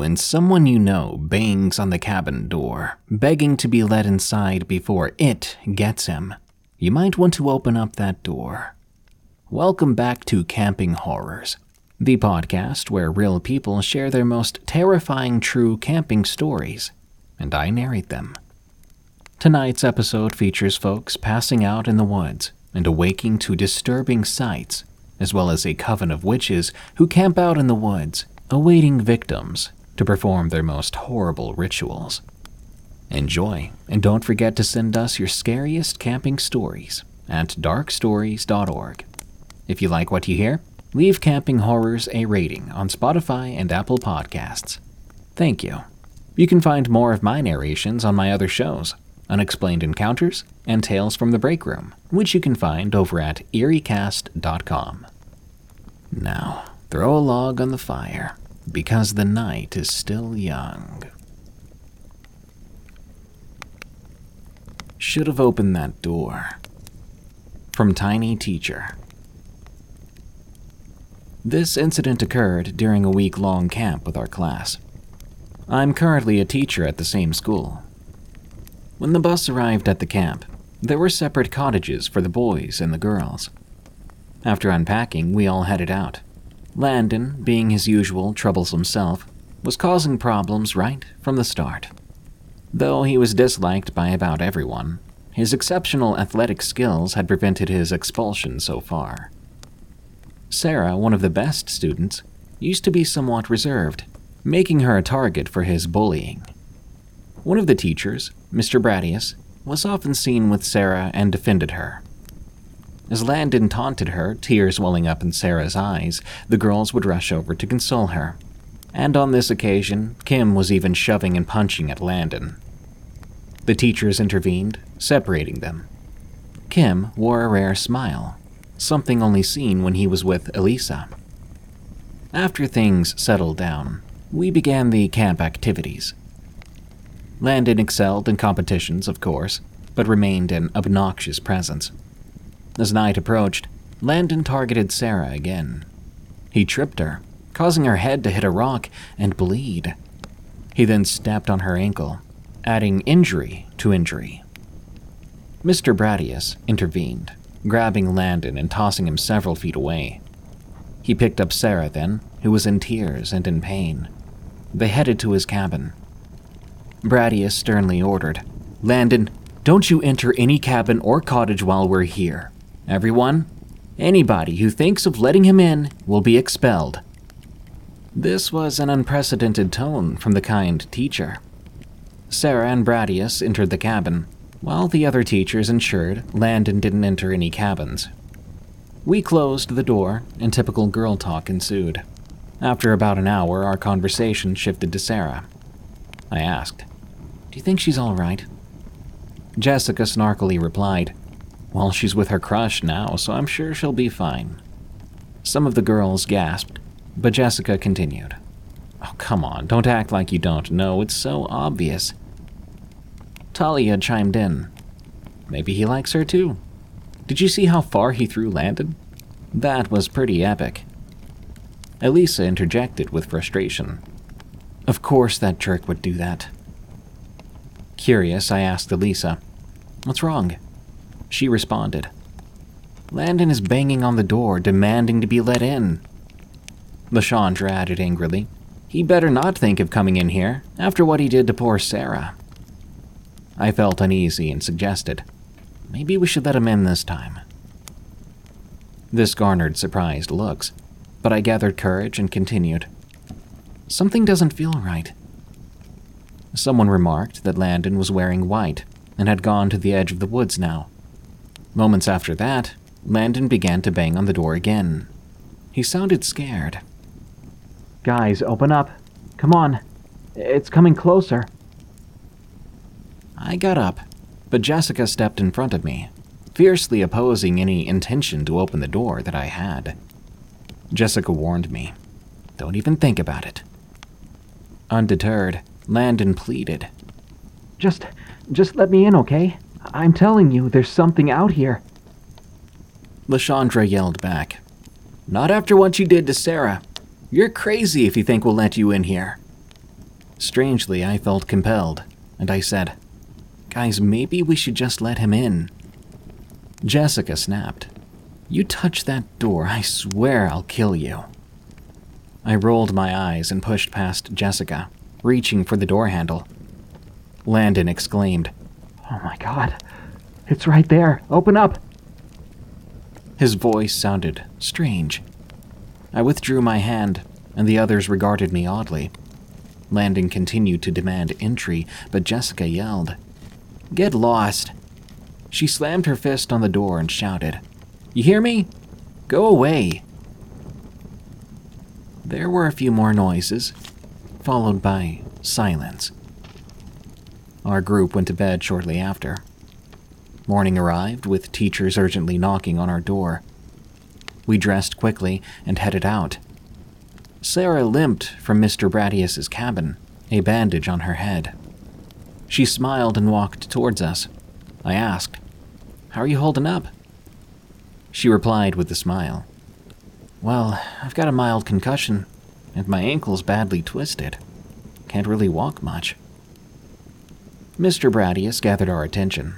When someone you know bangs on the cabin door, begging to be let inside before it gets him, you might want to open up that door. Welcome back to Camping Horrors, the podcast where real people share their most terrifying true camping stories, and I narrate them. Tonight's episode features folks passing out in the woods and awaking to disturbing sights, as well as a coven of witches who camp out in the woods, awaiting victims to perform their most horrible rituals. Enjoy, and don't forget to send us your scariest camping stories at darkstories.org. If you like what you hear, leave Camping Horrors a rating on Spotify and Apple Podcasts. Thank you. You can find more of my narrations on my other shows, Unexplained Encounters and Tales from the Break Room, which you can find over at eeriecast.com. Now, throw a log on the fire because the night is still young. Should have opened that door. From Tiny Teacher. This incident occurred during a week long camp with our class. I'm currently a teacher at the same school. When the bus arrived at the camp, there were separate cottages for the boys and the girls. After unpacking, we all headed out. Landon, being his usual troublesome self, was causing problems right from the start. Though he was disliked by about everyone, his exceptional athletic skills had prevented his expulsion so far. Sarah, one of the best students, used to be somewhat reserved, making her a target for his bullying. One of the teachers, Mr. Bradius, was often seen with Sarah and defended her. As Landon taunted her, tears welling up in Sarah's eyes, the girls would rush over to console her. And on this occasion, Kim was even shoving and punching at Landon. The teachers intervened, separating them. Kim wore a rare smile, something only seen when he was with Elisa. After things settled down, we began the camp activities. Landon excelled in competitions, of course, but remained an obnoxious presence. As night approached, Landon targeted Sarah again. He tripped her, causing her head to hit a rock and bleed. He then stepped on her ankle, adding injury to injury. Mr. Bradius intervened, grabbing Landon and tossing him several feet away. He picked up Sarah then, who was in tears and in pain. They headed to his cabin. Bradius sternly ordered, Landon, don't you enter any cabin or cottage while we're here. Everyone, anybody who thinks of letting him in will be expelled. This was an unprecedented tone from the kind teacher. Sarah and Bradius entered the cabin, while the other teachers ensured Landon didn't enter any cabins. We closed the door, and typical girl talk ensued. After about an hour, our conversation shifted to Sarah. I asked, Do you think she's all right? Jessica snarkily replied, well, she's with her crush now, so I'm sure she'll be fine. Some of the girls gasped, but Jessica continued. Oh, come on, don't act like you don't know. It's so obvious. Talia chimed in. Maybe he likes her too. Did you see how far he threw Landon? That was pretty epic. Elisa interjected with frustration. Of course that jerk would do that. Curious, I asked Elisa, What's wrong? She responded. Landon is banging on the door, demanding to be let in. Lashandra added angrily. He better not think of coming in here, after what he did to poor Sarah. I felt uneasy and suggested, maybe we should let him in this time. This garnered surprised looks, but I gathered courage and continued. Something doesn't feel right. Someone remarked that Landon was wearing white and had gone to the edge of the woods now. Moments after that, Landon began to bang on the door again. He sounded scared. Guys, open up. Come on. It's coming closer. I got up, but Jessica stepped in front of me, fiercely opposing any intention to open the door that I had. Jessica warned me, Don't even think about it. Undeterred, Landon pleaded, Just, just let me in, okay? I'm telling you, there's something out here. Lashandra yelled back, Not after what you did to Sarah. You're crazy if you think we'll let you in here. Strangely, I felt compelled, and I said, Guys, maybe we should just let him in. Jessica snapped. You touch that door, I swear I'll kill you. I rolled my eyes and pushed past Jessica, reaching for the door handle. Landon exclaimed, Oh my god. It's right there. Open up. His voice sounded strange. I withdrew my hand, and the others regarded me oddly. Landon continued to demand entry, but Jessica yelled, Get lost. She slammed her fist on the door and shouted, You hear me? Go away. There were a few more noises, followed by silence. Our group went to bed shortly after. Morning arrived, with teachers urgently knocking on our door. We dressed quickly and headed out. Sarah limped from Mr. Bradius's cabin, a bandage on her head. She smiled and walked towards us. I asked, How are you holding up? She replied with a smile, Well, I've got a mild concussion, and my ankle's badly twisted. Can't really walk much. Mr. Bradius gathered our attention.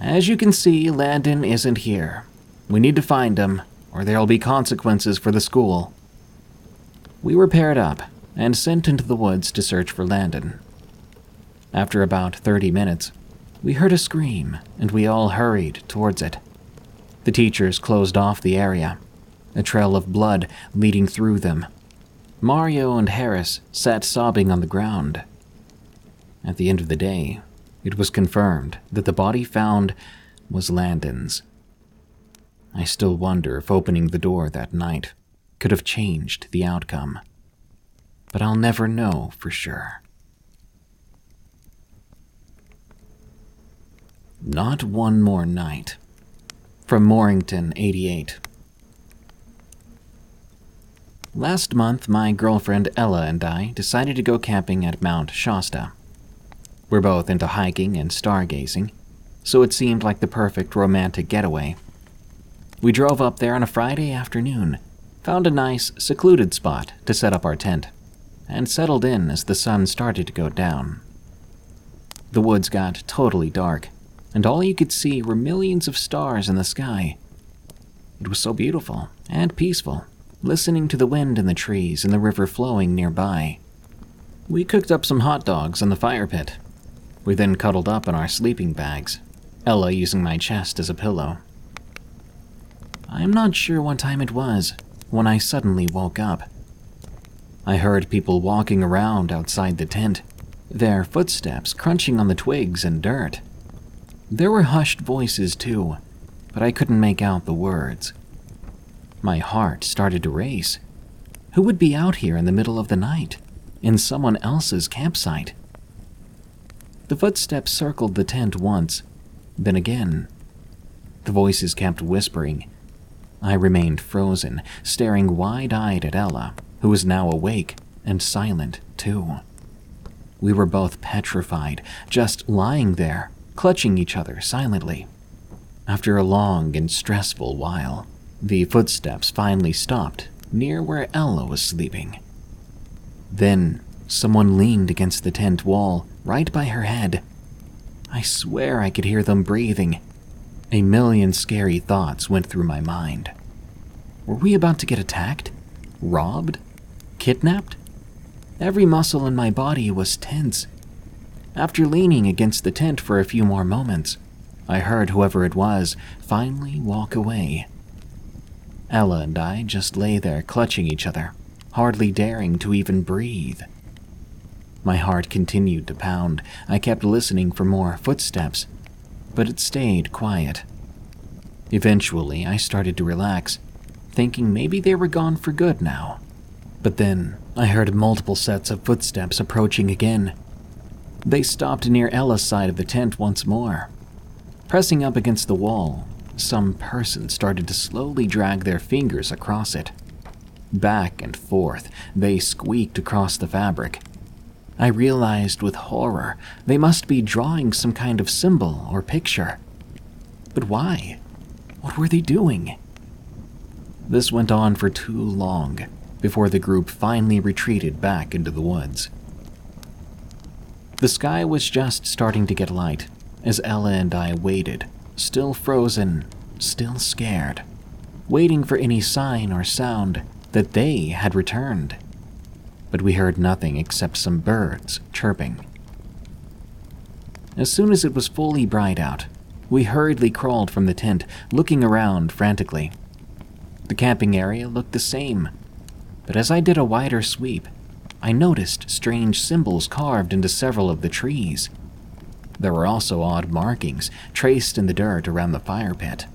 As you can see, Landon isn't here. We need to find him, or there'll be consequences for the school. We were paired up and sent into the woods to search for Landon. After about 30 minutes, we heard a scream and we all hurried towards it. The teachers closed off the area, a trail of blood leading through them. Mario and Harris sat sobbing on the ground. At the end of the day, it was confirmed that the body found was Landon's. I still wonder if opening the door that night could have changed the outcome. But I'll never know for sure. Not one more night. From Morrington, 88. Last month, my girlfriend Ella and I decided to go camping at Mount Shasta. We're both into hiking and stargazing, so it seemed like the perfect romantic getaway. We drove up there on a Friday afternoon, found a nice, secluded spot to set up our tent, and settled in as the sun started to go down. The woods got totally dark, and all you could see were millions of stars in the sky. It was so beautiful and peaceful, listening to the wind in the trees and the river flowing nearby. We cooked up some hot dogs in the fire pit. We then cuddled up in our sleeping bags, Ella using my chest as a pillow. I'm not sure what time it was when I suddenly woke up. I heard people walking around outside the tent, their footsteps crunching on the twigs and dirt. There were hushed voices too, but I couldn't make out the words. My heart started to race. Who would be out here in the middle of the night, in someone else's campsite? The footsteps circled the tent once, then again. The voices kept whispering. I remained frozen, staring wide eyed at Ella, who was now awake and silent, too. We were both petrified, just lying there, clutching each other silently. After a long and stressful while, the footsteps finally stopped near where Ella was sleeping. Then someone leaned against the tent wall right by her head. I swear I could hear them breathing. A million scary thoughts went through my mind. Were we about to get attacked? Robbed? Kidnapped? Every muscle in my body was tense. After leaning against the tent for a few more moments, I heard whoever it was finally walk away. Ella and I just lay there clutching each other, hardly daring to even breathe. My heart continued to pound. I kept listening for more footsteps, but it stayed quiet. Eventually, I started to relax, thinking maybe they were gone for good now. But then I heard multiple sets of footsteps approaching again. They stopped near Ella's side of the tent once more. Pressing up against the wall, some person started to slowly drag their fingers across it. Back and forth, they squeaked across the fabric. I realized with horror they must be drawing some kind of symbol or picture. But why? What were they doing? This went on for too long before the group finally retreated back into the woods. The sky was just starting to get light as Ella and I waited, still frozen, still scared, waiting for any sign or sound that they had returned. But we heard nothing except some birds chirping. As soon as it was fully bright out, we hurriedly crawled from the tent, looking around frantically. The camping area looked the same, but as I did a wider sweep, I noticed strange symbols carved into several of the trees. There were also odd markings traced in the dirt around the fire pit.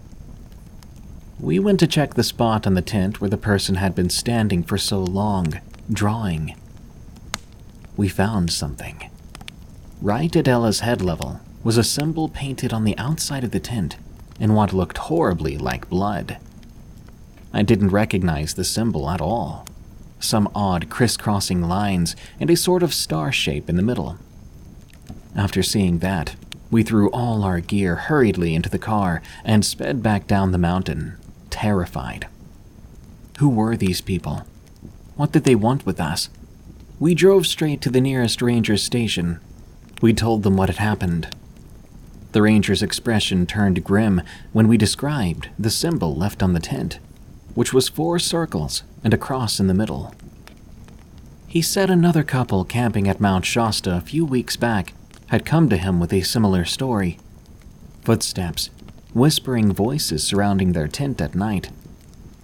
We went to check the spot on the tent where the person had been standing for so long, drawing. We found something. Right at Ella's head level was a symbol painted on the outside of the tent in what looked horribly like blood. I didn't recognize the symbol at all some odd crisscrossing lines, and a sort of star shape in the middle. After seeing that, we threw all our gear hurriedly into the car and sped back down the mountain, terrified. Who were these people? What did they want with us? We drove straight to the nearest ranger station. We told them what had happened. The ranger's expression turned grim when we described the symbol left on the tent which was four circles and a cross in the middle. He said another couple camping at Mount Shasta a few weeks back had come to him with a similar story. Footsteps, whispering voices surrounding their tent at night,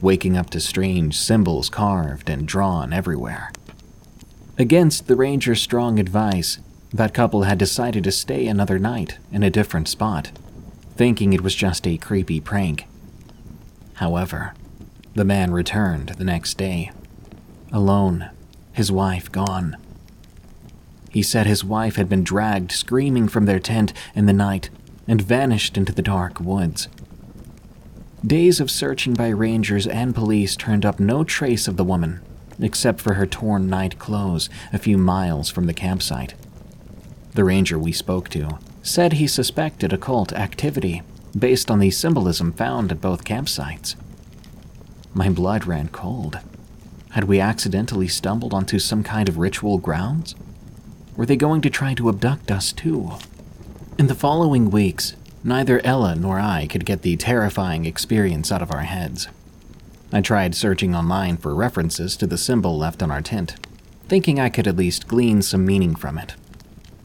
waking up to strange symbols carved and drawn everywhere. Against the ranger's strong advice, that couple had decided to stay another night in a different spot, thinking it was just a creepy prank. However, the man returned the next day, alone, his wife gone. He said his wife had been dragged screaming from their tent in the night and vanished into the dark woods. Days of searching by rangers and police turned up no trace of the woman, except for her torn night clothes a few miles from the campsite. The ranger we spoke to said he suspected occult activity based on the symbolism found at both campsites. My blood ran cold. Had we accidentally stumbled onto some kind of ritual grounds? Were they going to try to abduct us too? In the following weeks, neither Ella nor I could get the terrifying experience out of our heads. I tried searching online for references to the symbol left on our tent, thinking I could at least glean some meaning from it.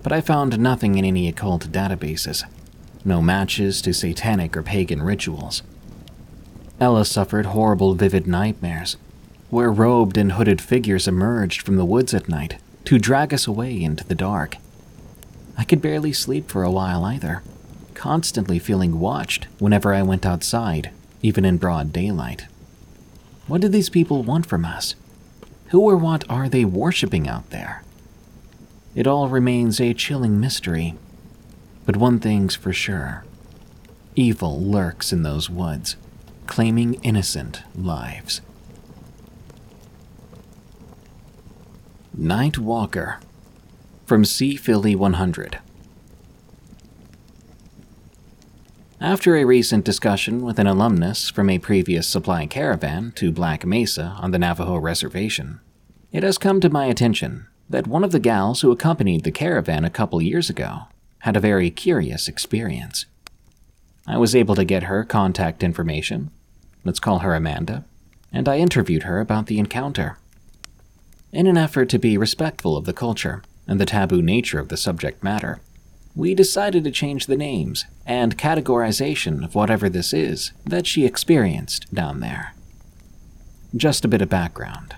But I found nothing in any occult databases. No matches to satanic or pagan rituals. Ella suffered horrible vivid nightmares, where robed and hooded figures emerged from the woods at night to drag us away into the dark. I could barely sleep for a while either, constantly feeling watched whenever I went outside, even in broad daylight. What did these people want from us? Who or what are they worshipping out there? It all remains a chilling mystery. But one thing's for sure evil lurks in those woods claiming innocent lives. Night Walker from C. Philly 100. After a recent discussion with an alumnus from a previous supply caravan to Black Mesa on the Navajo Reservation, it has come to my attention that one of the gals who accompanied the caravan a couple years ago had a very curious experience. I was able to get her contact information, let's call her Amanda, and I interviewed her about the encounter. In an effort to be respectful of the culture and the taboo nature of the subject matter, we decided to change the names and categorization of whatever this is that she experienced down there. Just a bit of background.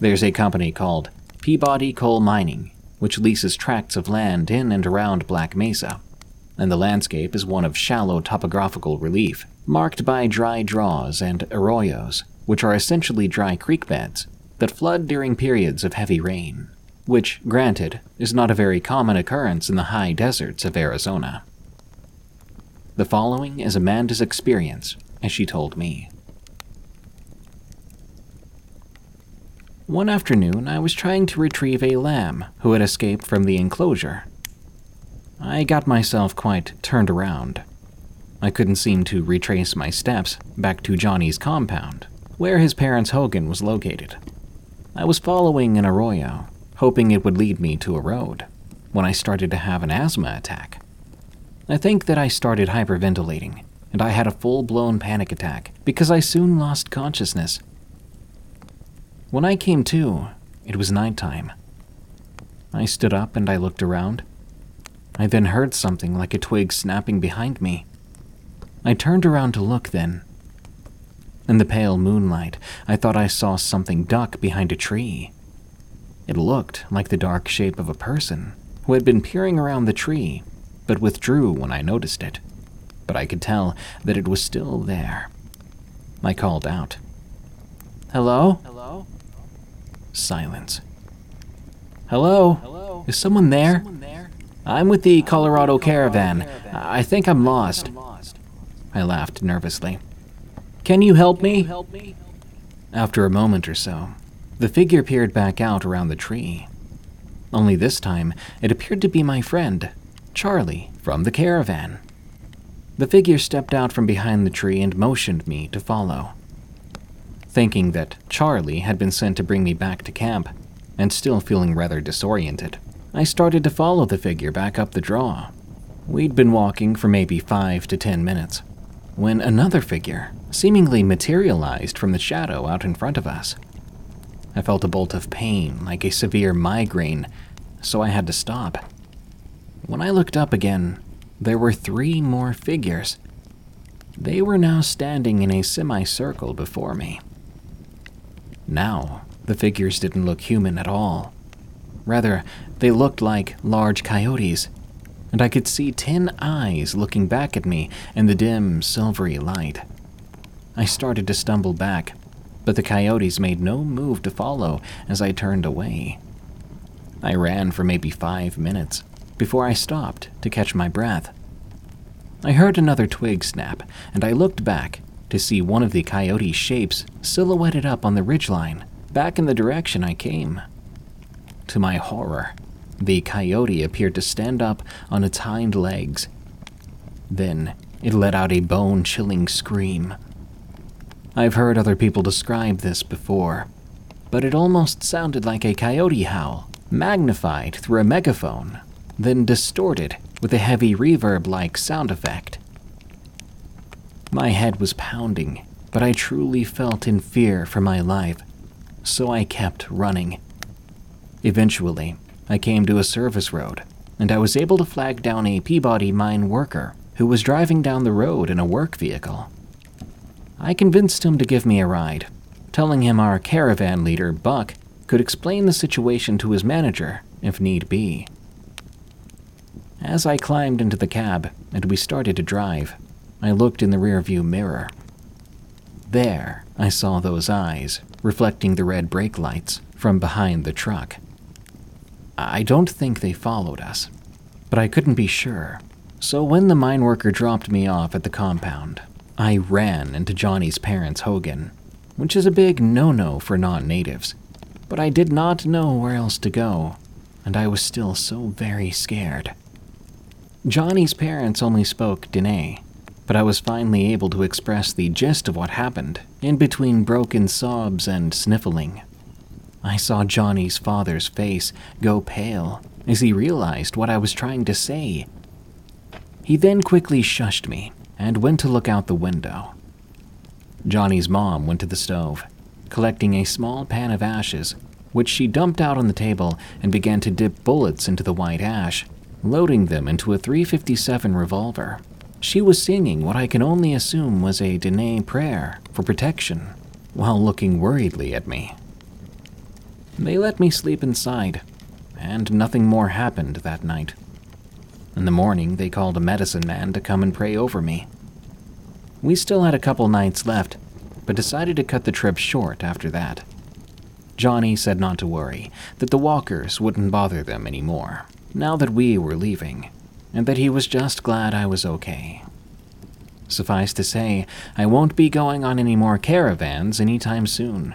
There's a company called Peabody Coal Mining, which leases tracts of land in and around Black Mesa and the landscape is one of shallow topographical relief, marked by dry draws and arroyos, which are essentially dry creek beds, that flood during periods of heavy rain, which, granted, is not a very common occurrence in the high deserts of Arizona. The following is Amanda's experience as she told me. One afternoon, I was trying to retrieve a lamb who had escaped from the enclosure. I got myself quite turned around. I couldn't seem to retrace my steps back to Johnny's compound, where his parents' Hogan was located. I was following an arroyo, hoping it would lead me to a road, when I started to have an asthma attack. I think that I started hyperventilating, and I had a full blown panic attack because I soon lost consciousness when I came to, it was nighttime. I stood up and I looked around. I then heard something like a twig snapping behind me. I turned around to look then. In the pale moonlight, I thought I saw something duck behind a tree. It looked like the dark shape of a person who had been peering around the tree, but withdrew when I noticed it. But I could tell that it was still there. I called out, Hello? Hello? Silence. Hello? Hello? Is someone there? Someone there? I'm with the Colorado, Caravan. Caravan. I think I'm lost. I laughed nervously. Can you help me? After a moment or so, the figure peered back out around the tree. Only this time, it appeared to be my friend, Charlie, from the caravan. The figure stepped out from behind the tree and motioned me to follow. Thinking that Charlie had been sent to bring me back to camp, and still feeling rather disoriented, I started to follow the figure back up the draw. We'd been walking for maybe five to ten minutes when another figure seemingly materialized from the shadow out in front of us. I felt a bolt of pain, like a severe migraine, so I had to stop. When I looked up again, there were three more figures. They were now standing in a semicircle before me. Now, the figures didn't look human at all. Rather, they looked like large coyotes, and I could see ten eyes looking back at me in the dim, silvery light. I started to stumble back, but the coyotes made no move to follow as I turned away. I ran for maybe five minutes before I stopped to catch my breath. I heard another twig snap, and I looked back to see one of the coyote shapes silhouetted up on the ridgeline, back in the direction I came. To my horror, the coyote appeared to stand up on its hind legs. Then it let out a bone chilling scream. I've heard other people describe this before, but it almost sounded like a coyote howl, magnified through a megaphone, then distorted with a heavy reverb like sound effect. My head was pounding, but I truly felt in fear for my life, so I kept running. Eventually, I came to a service road, and I was able to flag down a Peabody mine worker who was driving down the road in a work vehicle. I convinced him to give me a ride, telling him our caravan leader, Buck, could explain the situation to his manager if need be. As I climbed into the cab and we started to drive, I looked in the rearview mirror. There, I saw those eyes, reflecting the red brake lights from behind the truck. I don't think they followed us, but I couldn't be sure. So when the mine worker dropped me off at the compound, I ran into Johnny's parents' Hogan, which is a big no no for non natives. But I did not know where else to go, and I was still so very scared. Johnny's parents only spoke Diné, but I was finally able to express the gist of what happened, in between broken sobs and sniffling. I saw Johnny's father's face go pale as he realized what I was trying to say. He then quickly shushed me and went to look out the window. Johnny's mom went to the stove, collecting a small pan of ashes, which she dumped out on the table and began to dip bullets into the white ash, loading them into a 357 revolver. She was singing what I can only assume was a Diné prayer for protection while looking worriedly at me. They let me sleep inside, and nothing more happened that night. In the morning, they called a medicine man to come and pray over me. We still had a couple nights left, but decided to cut the trip short after that. Johnny said not to worry, that the walkers wouldn't bother them anymore, now that we were leaving, and that he was just glad I was okay. Suffice to say, I won't be going on any more caravans anytime soon.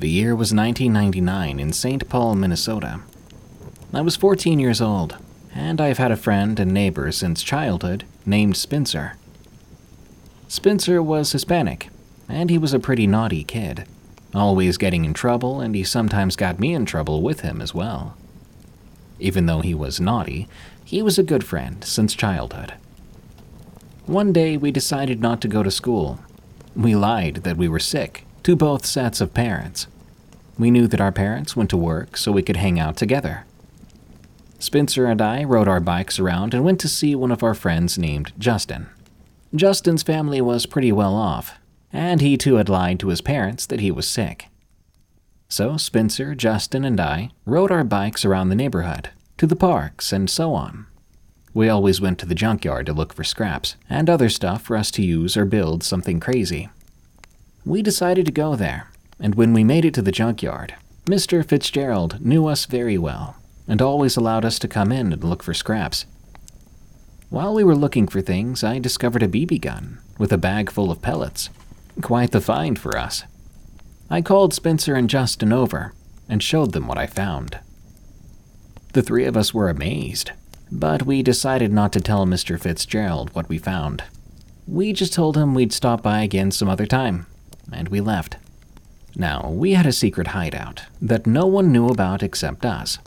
The year was 1999 in St. Paul, Minnesota. I was 14 years old, and I've had a friend and neighbor since childhood named Spencer. Spencer was Hispanic, and he was a pretty naughty kid, always getting in trouble, and he sometimes got me in trouble with him as well. Even though he was naughty, he was a good friend since childhood. One day we decided not to go to school. We lied that we were sick to both sets of parents. We knew that our parents went to work so we could hang out together. Spencer and I rode our bikes around and went to see one of our friends named Justin. Justin's family was pretty well off, and he too had lied to his parents that he was sick. So Spencer, Justin, and I rode our bikes around the neighborhood, to the parks, and so on. We always went to the junkyard to look for scraps and other stuff for us to use or build something crazy. We decided to go there, and when we made it to the junkyard, Mr. Fitzgerald knew us very well and always allowed us to come in and look for scraps. While we were looking for things, I discovered a BB gun with a bag full of pellets. Quite the find for us. I called Spencer and Justin over and showed them what I found. The three of us were amazed, but we decided not to tell Mr. Fitzgerald what we found. We just told him we'd stop by again some other time and we left. Now, we had a secret hideout that no one knew about except us.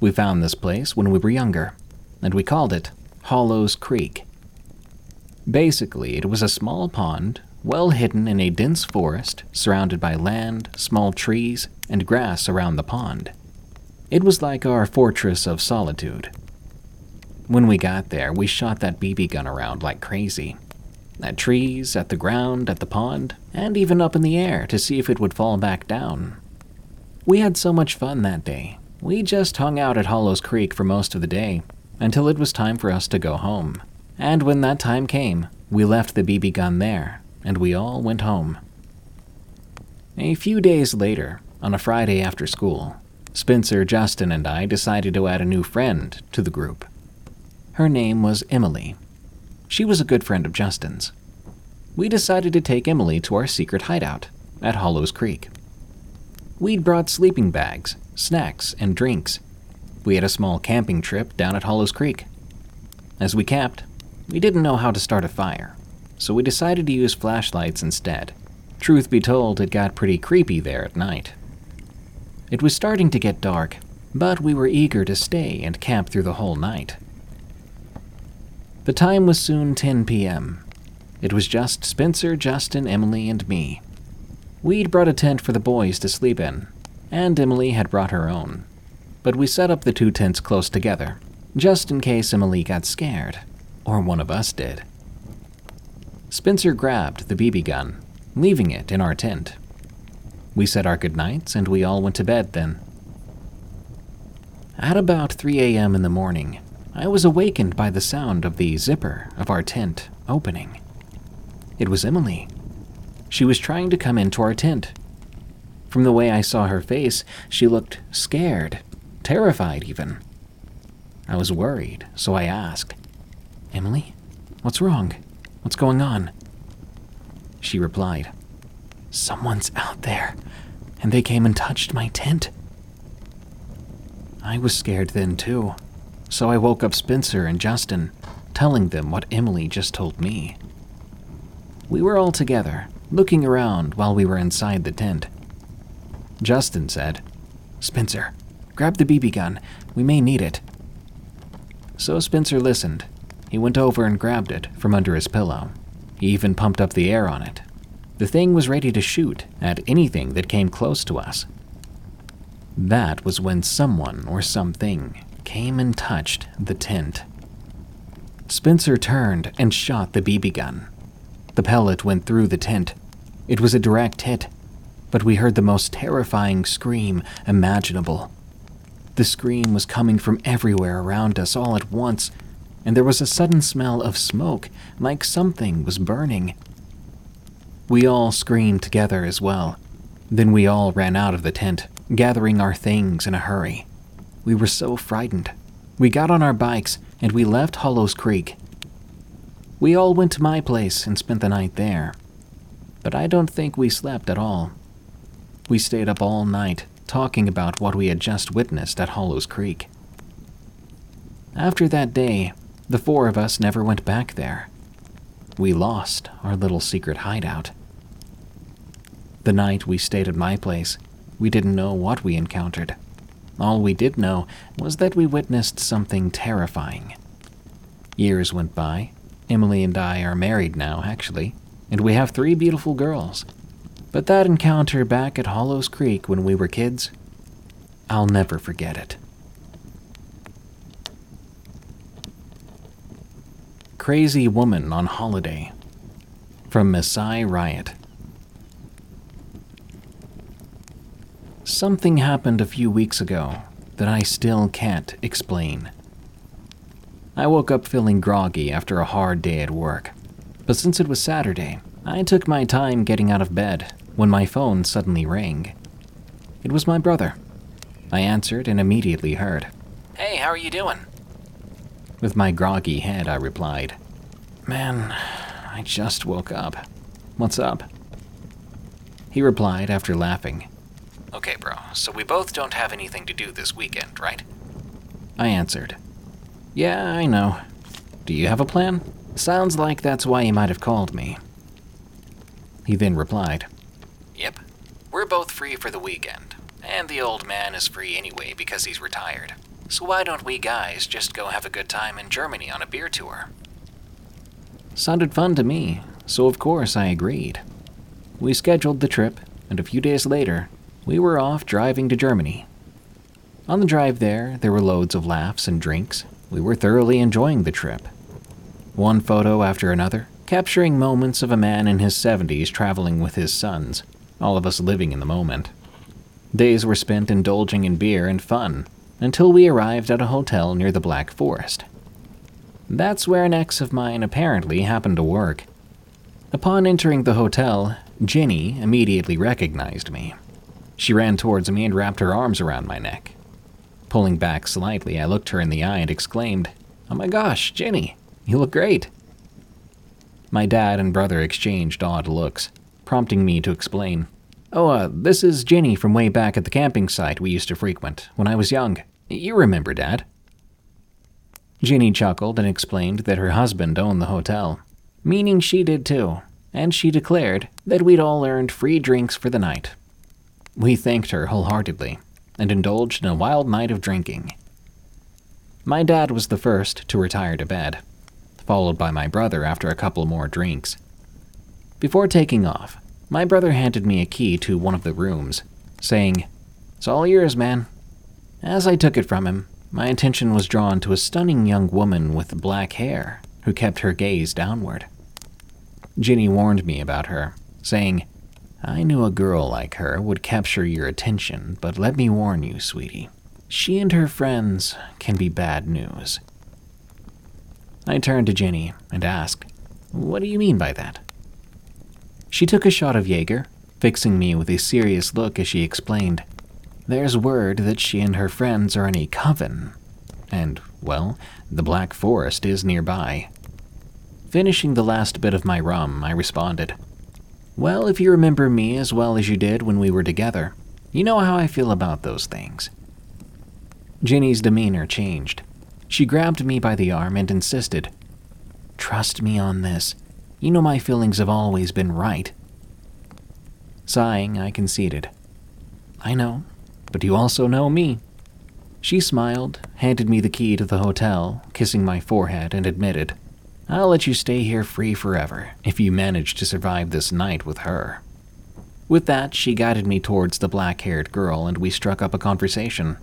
We found this place when we were younger, and we called it Hollows Creek. Basically, it was a small pond, well hidden in a dense forest, surrounded by land, small trees, and grass around the pond. It was like our fortress of solitude. When we got there, we shot that BB gun around like crazy, at trees, at the ground, at the pond, and even up in the air to see if it would fall back down. We had so much fun that day. We just hung out at Hollows Creek for most of the day until it was time for us to go home. And when that time came, we left the BB gun there and we all went home. A few days later, on a Friday after school, Spencer, Justin, and I decided to add a new friend to the group. Her name was Emily, she was a good friend of Justin's. We decided to take Emily to our secret hideout at Hollows Creek. We'd brought sleeping bags, snacks, and drinks. We had a small camping trip down at Hollows Creek. As we camped, we didn't know how to start a fire, so we decided to use flashlights instead. Truth be told, it got pretty creepy there at night. It was starting to get dark, but we were eager to stay and camp through the whole night. The time was soon 10 p.m. It was just Spencer, Justin, Emily, and me. We'd brought a tent for the boys to sleep in, and Emily had brought her own. But we set up the two tents close together, just in case Emily got scared, or one of us did. Spencer grabbed the BB gun, leaving it in our tent. We said our goodnights and we all went to bed then. At about 3 a.m. in the morning, I was awakened by the sound of the zipper of our tent opening. It was Emily. She was trying to come into our tent. From the way I saw her face, she looked scared, terrified even. I was worried, so I asked, Emily, what's wrong? What's going on? She replied, Someone's out there, and they came and touched my tent. I was scared then too, so I woke up Spencer and Justin, telling them what Emily just told me. We were all together, looking around while we were inside the tent. Justin said, Spencer, grab the BB gun. We may need it. So Spencer listened. He went over and grabbed it from under his pillow. He even pumped up the air on it. The thing was ready to shoot at anything that came close to us. That was when someone or something came and touched the tent. Spencer turned and shot the BB gun. The pellet went through the tent. It was a direct hit, but we heard the most terrifying scream imaginable. The scream was coming from everywhere around us all at once, and there was a sudden smell of smoke, like something was burning. We all screamed together as well. Then we all ran out of the tent, gathering our things in a hurry. We were so frightened. We got on our bikes and we left Hollows Creek. We all went to my place and spent the night there. But I don't think we slept at all. We stayed up all night talking about what we had just witnessed at Hollows Creek. After that day, the four of us never went back there. We lost our little secret hideout. The night we stayed at my place, we didn't know what we encountered. All we did know was that we witnessed something terrifying. Years went by. Emily and I are married now, actually, and we have three beautiful girls. But that encounter back at Hollows Creek when we were kids, I'll never forget it. Crazy Woman on Holiday from Masai Riot. Something happened a few weeks ago that I still can't explain. I woke up feeling groggy after a hard day at work, but since it was Saturday, I took my time getting out of bed when my phone suddenly rang. It was my brother. I answered and immediately heard, Hey, how are you doing? With my groggy head, I replied, Man, I just woke up. What's up? He replied after laughing, Okay, bro, so we both don't have anything to do this weekend, right? I answered, Yeah, I know. Do you have a plan? Sounds like that's why you might have called me. He then replied, Yep, we're both free for the weekend, and the old man is free anyway because he's retired. So why don't we guys just go have a good time in Germany on a beer tour? Sounded fun to me, so of course I agreed. We scheduled the trip, and a few days later, we were off driving to Germany. On the drive there, there were loads of laughs and drinks. We were thoroughly enjoying the trip. One photo after another, capturing moments of a man in his 70s traveling with his sons, all of us living in the moment. Days were spent indulging in beer and fun until we arrived at a hotel near the Black Forest. That's where an ex of mine apparently happened to work. Upon entering the hotel, Jenny immediately recognized me. She ran towards me and wrapped her arms around my neck. Pulling back slightly, I looked her in the eye and exclaimed, Oh my gosh, Jenny, you look great. My dad and brother exchanged odd looks, prompting me to explain. Oh, uh, this is Jenny from way back at the camping site we used to frequent when I was young. You remember, Dad. Jenny chuckled and explained that her husband owned the hotel, meaning she did too, and she declared that we'd all earned free drinks for the night. We thanked her wholeheartedly and indulged in a wild night of drinking. My dad was the first to retire to bed, followed by my brother after a couple more drinks. Before taking off, my brother handed me a key to one of the rooms, saying, It's all yours, man. As I took it from him, my attention was drawn to a stunning young woman with black hair who kept her gaze downward. Ginny warned me about her, saying, I knew a girl like her would capture your attention, but let me warn you, sweetie. she and her friends can be bad news. I turned to Jenny and asked, What do you mean by that? She took a shot of Jaeger, fixing me with a serious look as she explained, There's word that she and her friends are in a coven, and, well, the Black Forest is nearby. Finishing the last bit of my rum, I responded, Well, if you remember me as well as you did when we were together, you know how I feel about those things. Jenny's demeanor changed. She grabbed me by the arm and insisted, Trust me on this. You know my feelings have always been right. Sighing, I conceded, I know, but you also know me. She smiled, handed me the key to the hotel, kissing my forehead, and admitted, I'll let you stay here free forever if you manage to survive this night with her. With that, she guided me towards the black haired girl and we struck up a conversation.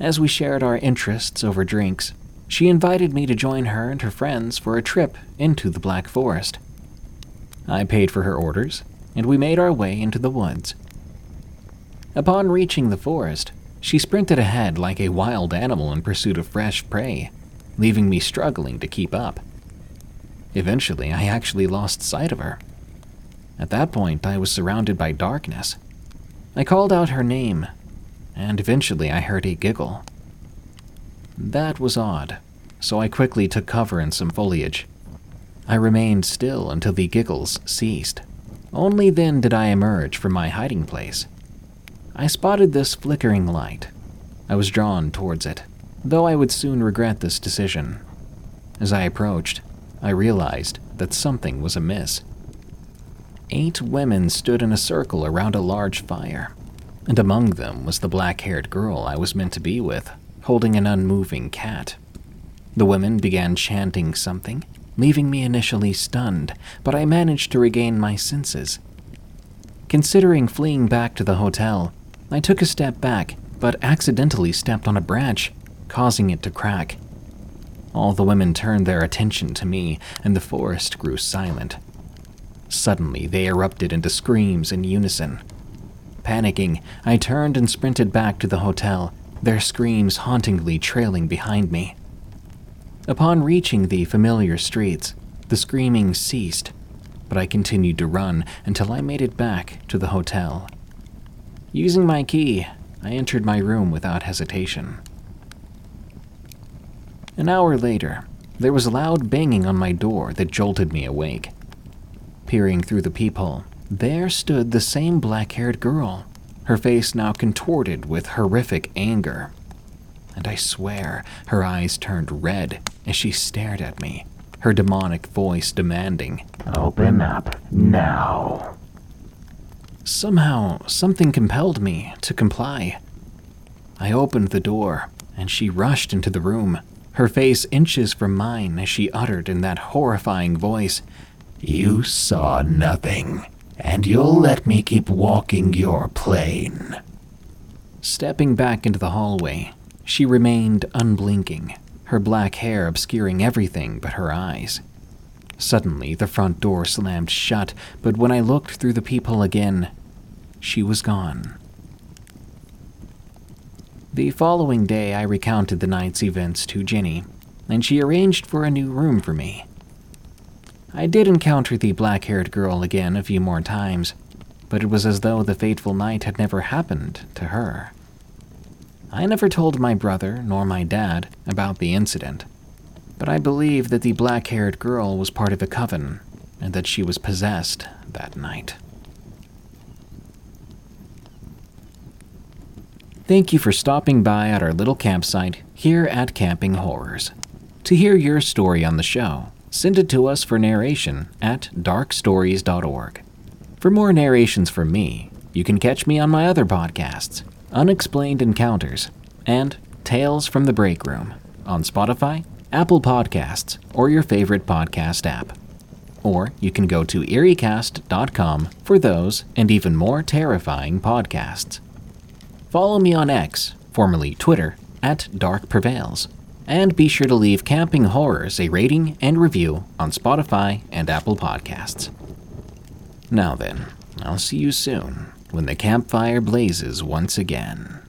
As we shared our interests over drinks, she invited me to join her and her friends for a trip into the Black Forest. I paid for her orders, and we made our way into the woods. Upon reaching the forest, she sprinted ahead like a wild animal in pursuit of fresh prey, leaving me struggling to keep up. Eventually, I actually lost sight of her. At that point, I was surrounded by darkness. I called out her name, and eventually I heard a giggle. That was odd, so I quickly took cover in some foliage. I remained still until the giggles ceased. Only then did I emerge from my hiding place. I spotted this flickering light. I was drawn towards it, though I would soon regret this decision. As I approached, I realized that something was amiss. Eight women stood in a circle around a large fire and among them was the black haired girl I was meant to be with, holding an unmoving cat. The women began chanting something, leaving me initially stunned, but I managed to regain my senses. Considering fleeing back to the hotel, I took a step back, but accidentally stepped on a branch, causing it to crack. All the women turned their attention to me, and the forest grew silent. Suddenly, they erupted into screams in unison. Panicking, I turned and sprinted back to the hotel, their screams hauntingly trailing behind me. Upon reaching the familiar streets, the screaming ceased, but I continued to run until I made it back to the hotel. Using my key, I entered my room without hesitation. An hour later, there was a loud banging on my door that jolted me awake. Peering through the peephole, there stood the same black haired girl, her face now contorted with horrific anger. And I swear her eyes turned red as she stared at me, her demonic voice demanding, Open up now. Somehow, something compelled me to comply. I opened the door, and she rushed into the room, her face inches from mine as she uttered in that horrifying voice, You saw nothing and you'll let me keep walking your plane. Stepping back into the hallway, she remained unblinking, her black hair obscuring everything but her eyes. Suddenly, the front door slammed shut, but when I looked through the peephole again, she was gone. The following day, I recounted the night's events to Jenny, and she arranged for a new room for me. I did encounter the black haired girl again a few more times, but it was as though the fateful night had never happened to her. I never told my brother nor my dad about the incident, but I believe that the black haired girl was part of a coven and that she was possessed that night. Thank you for stopping by at our little campsite here at Camping Horrors. To hear your story on the show, send it to us for narration at darkstories.org. For more narrations from me, you can catch me on my other podcasts, Unexplained Encounters and Tales from the Break Room, on Spotify, Apple Podcasts, or your favorite podcast app. Or you can go to eeriecast.com for those and even more terrifying podcasts. Follow me on X, formerly Twitter, at Dark Prevails and be sure to leave Camping Horrors a rating and review on Spotify and Apple Podcasts. Now then, I'll see you soon when the campfire blazes once again.